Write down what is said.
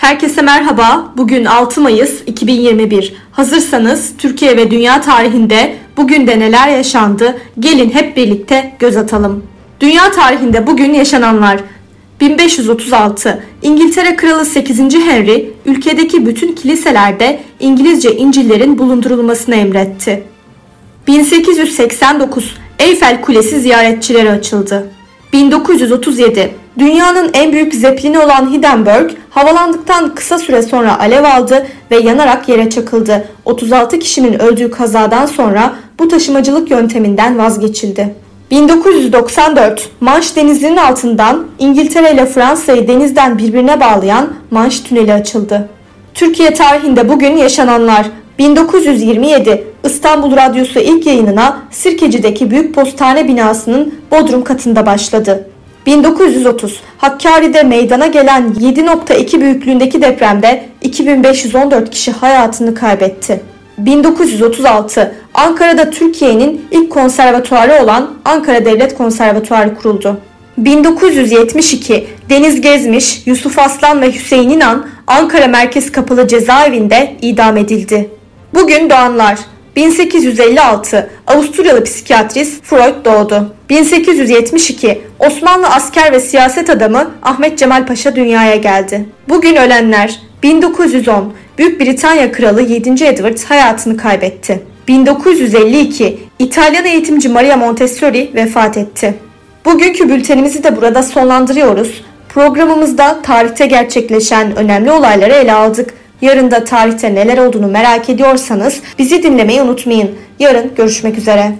Herkese merhaba. Bugün 6 Mayıs 2021. Hazırsanız Türkiye ve dünya tarihinde bugün de neler yaşandı? Gelin hep birlikte göz atalım. Dünya tarihinde bugün yaşananlar 1536 İngiltere Kralı 8. Henry ülkedeki bütün kiliselerde İngilizce İncil'lerin bulundurulmasını emretti. 1889 Eyfel Kulesi ziyaretçilere açıldı. 1937 Dünyanın en büyük zeplini olan Hindenburg havalandıktan kısa süre sonra alev aldı ve yanarak yere çakıldı. 36 kişinin öldüğü kazadan sonra bu taşımacılık yönteminden vazgeçildi. 1994 Manş denizinin altından İngiltere ile Fransa'yı denizden birbirine bağlayan Manş Tüneli açıldı. Türkiye tarihinde bugün yaşananlar 1927 İstanbul Radyosu ilk yayınına Sirkeci'deki Büyük Postane binasının Bodrum katında başladı. 1930 Hakkari'de meydana gelen 7.2 büyüklüğündeki depremde 2514 kişi hayatını kaybetti. 1936 Ankara'da Türkiye'nin ilk konservatuarı olan Ankara Devlet Konservatuarı kuruldu. 1972 Deniz Gezmiş, Yusuf Aslan ve Hüseyin İnan Ankara Merkez Kapalı Cezaevinde idam edildi. Bugün doğanlar 1856 Avusturyalı psikiyatrist Freud doğdu. 1872 Osmanlı asker ve siyaset adamı Ahmet Cemal Paşa dünyaya geldi. Bugün ölenler 1910 Büyük Britanya Kralı 7. Edward hayatını kaybetti. 1952 İtalyan eğitimci Maria Montessori vefat etti. Bugünkü bültenimizi de burada sonlandırıyoruz. Programımızda tarihte gerçekleşen önemli olayları ele aldık. Yarın da tarihte neler olduğunu merak ediyorsanız bizi dinlemeyi unutmayın. Yarın görüşmek üzere.